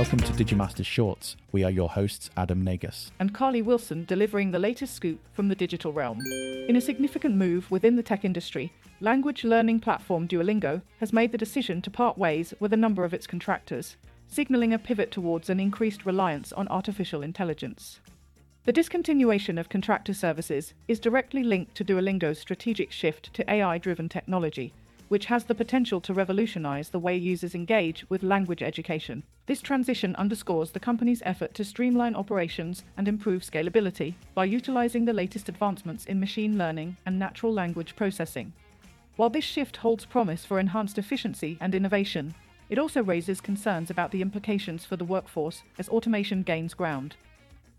Welcome to Digimaster Shorts. We are your hosts, Adam Nagus. and Carly Wilson delivering the latest scoop from the digital realm. In a significant move within the tech industry, language learning platform Duolingo has made the decision to part ways with a number of its contractors, signaling a pivot towards an increased reliance on artificial intelligence. The discontinuation of contractor services is directly linked to Duolingo's strategic shift to AI driven technology, which has the potential to revolutionize the way users engage with language education. This transition underscores the company's effort to streamline operations and improve scalability by utilizing the latest advancements in machine learning and natural language processing. While this shift holds promise for enhanced efficiency and innovation, it also raises concerns about the implications for the workforce as automation gains ground.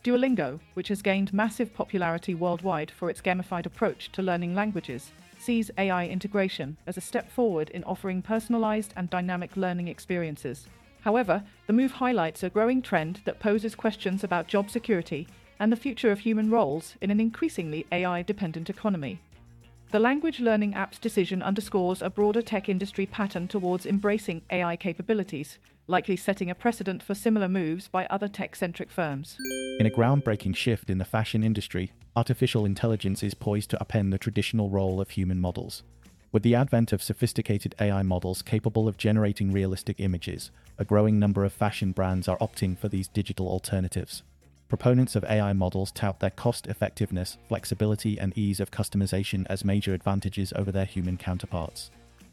Duolingo, which has gained massive popularity worldwide for its gamified approach to learning languages, sees AI integration as a step forward in offering personalized and dynamic learning experiences. However, the move highlights a growing trend that poses questions about job security and the future of human roles in an increasingly AI dependent economy. The language learning app's decision underscores a broader tech industry pattern towards embracing AI capabilities, likely setting a precedent for similar moves by other tech centric firms. In a groundbreaking shift in the fashion industry, artificial intelligence is poised to upend the traditional role of human models. With the advent of sophisticated AI models capable of generating realistic images, a growing number of fashion brands are opting for these digital alternatives. Proponents of AI models tout their cost effectiveness, flexibility, and ease of customization as major advantages over their human counterparts.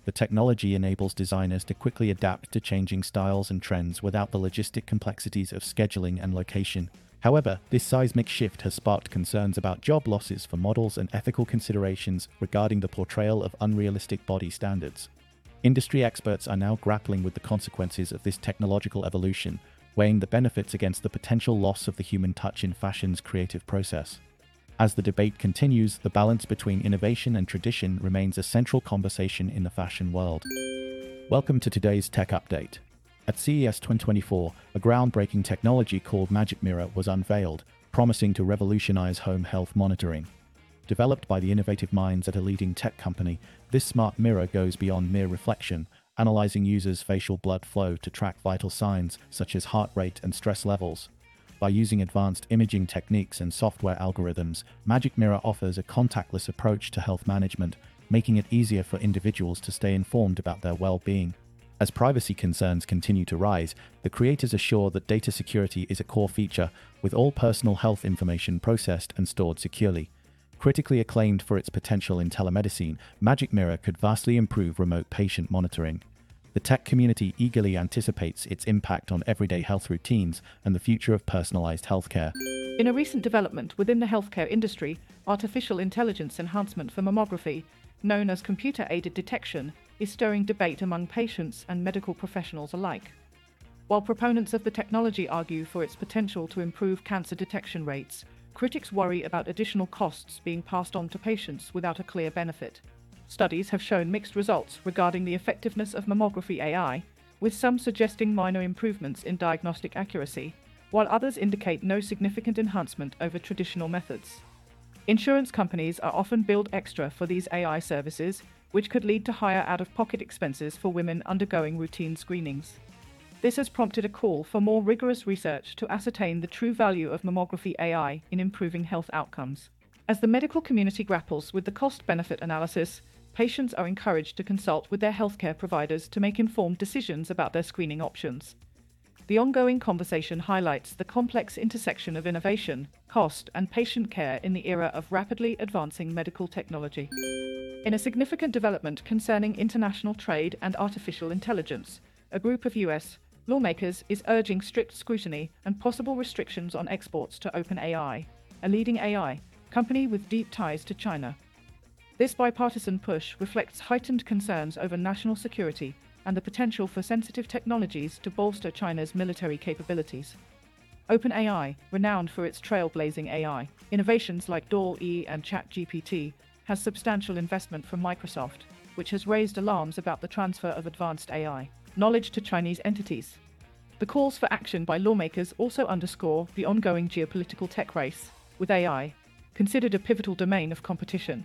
The technology enables designers to quickly adapt to changing styles and trends without the logistic complexities of scheduling and location. However, this seismic shift has sparked concerns about job losses for models and ethical considerations regarding the portrayal of unrealistic body standards. Industry experts are now grappling with the consequences of this technological evolution, weighing the benefits against the potential loss of the human touch in fashion's creative process. As the debate continues, the balance between innovation and tradition remains a central conversation in the fashion world. Welcome to today's tech update. At CES 2024, a groundbreaking technology called Magic Mirror was unveiled, promising to revolutionize home health monitoring. Developed by the innovative minds at a leading tech company, this smart mirror goes beyond mere reflection, analyzing users' facial blood flow to track vital signs such as heart rate and stress levels. By using advanced imaging techniques and software algorithms, Magic Mirror offers a contactless approach to health management, making it easier for individuals to stay informed about their well being. As privacy concerns continue to rise, the creators assure that data security is a core feature, with all personal health information processed and stored securely. Critically acclaimed for its potential in telemedicine, Magic Mirror could vastly improve remote patient monitoring. The tech community eagerly anticipates its impact on everyday health routines and the future of personalized healthcare. In a recent development within the healthcare industry, artificial intelligence enhancement for mammography, known as computer aided detection, is stirring debate among patients and medical professionals alike. While proponents of the technology argue for its potential to improve cancer detection rates, critics worry about additional costs being passed on to patients without a clear benefit. Studies have shown mixed results regarding the effectiveness of mammography AI, with some suggesting minor improvements in diagnostic accuracy, while others indicate no significant enhancement over traditional methods. Insurance companies are often billed extra for these AI services, which could lead to higher out of pocket expenses for women undergoing routine screenings. This has prompted a call for more rigorous research to ascertain the true value of mammography AI in improving health outcomes. As the medical community grapples with the cost benefit analysis, patients are encouraged to consult with their healthcare providers to make informed decisions about their screening options. The ongoing conversation highlights the complex intersection of innovation, cost, and patient care in the era of rapidly advancing medical technology. In a significant development concerning international trade and artificial intelligence, a group of US lawmakers is urging strict scrutiny and possible restrictions on exports to OpenAI, a leading AI company with deep ties to China. This bipartisan push reflects heightened concerns over national security and the potential for sensitive technologies to bolster China's military capabilities. OpenAI, renowned for its trailblazing AI innovations like DALL-E and ChatGPT, has substantial investment from Microsoft, which has raised alarms about the transfer of advanced AI knowledge to Chinese entities. The calls for action by lawmakers also underscore the ongoing geopolitical tech race, with AI considered a pivotal domain of competition.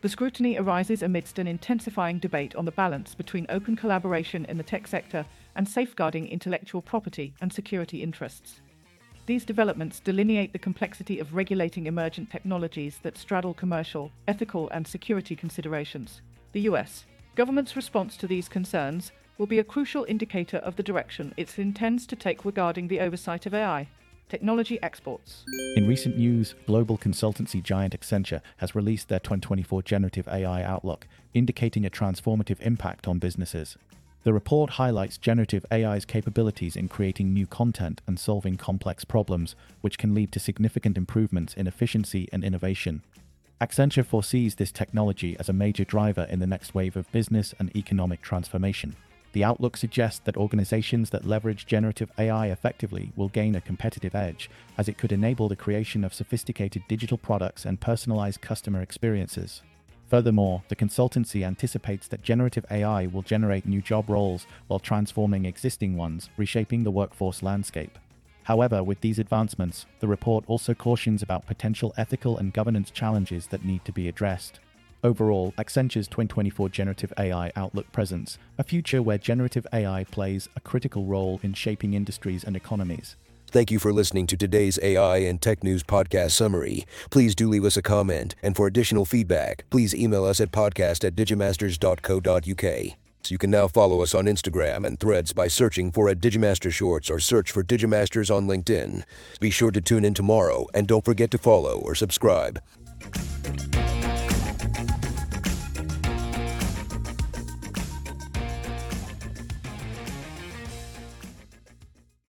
The scrutiny arises amidst an intensifying debate on the balance between open collaboration in the tech sector and safeguarding intellectual property and security interests. These developments delineate the complexity of regulating emergent technologies that straddle commercial, ethical, and security considerations. The US government's response to these concerns will be a crucial indicator of the direction it intends to take regarding the oversight of AI technology exports. In recent news, global consultancy giant Accenture has released their 2024 Generative AI Outlook, indicating a transformative impact on businesses. The report highlights generative AI's capabilities in creating new content and solving complex problems, which can lead to significant improvements in efficiency and innovation. Accenture foresees this technology as a major driver in the next wave of business and economic transformation. The outlook suggests that organizations that leverage generative AI effectively will gain a competitive edge, as it could enable the creation of sophisticated digital products and personalized customer experiences. Furthermore, the consultancy anticipates that generative AI will generate new job roles while transforming existing ones, reshaping the workforce landscape. However, with these advancements, the report also cautions about potential ethical and governance challenges that need to be addressed. Overall, Accenture's 2024 Generative AI Outlook presents a future where generative AI plays a critical role in shaping industries and economies. Thank you for listening to today's AI and Tech News podcast summary. Please do leave us a comment, and for additional feedback, please email us at podcast at digimasters.co.uk. You can now follow us on Instagram and threads by searching for at Digimaster Shorts or search for Digimasters on LinkedIn. Be sure to tune in tomorrow and don't forget to follow or subscribe.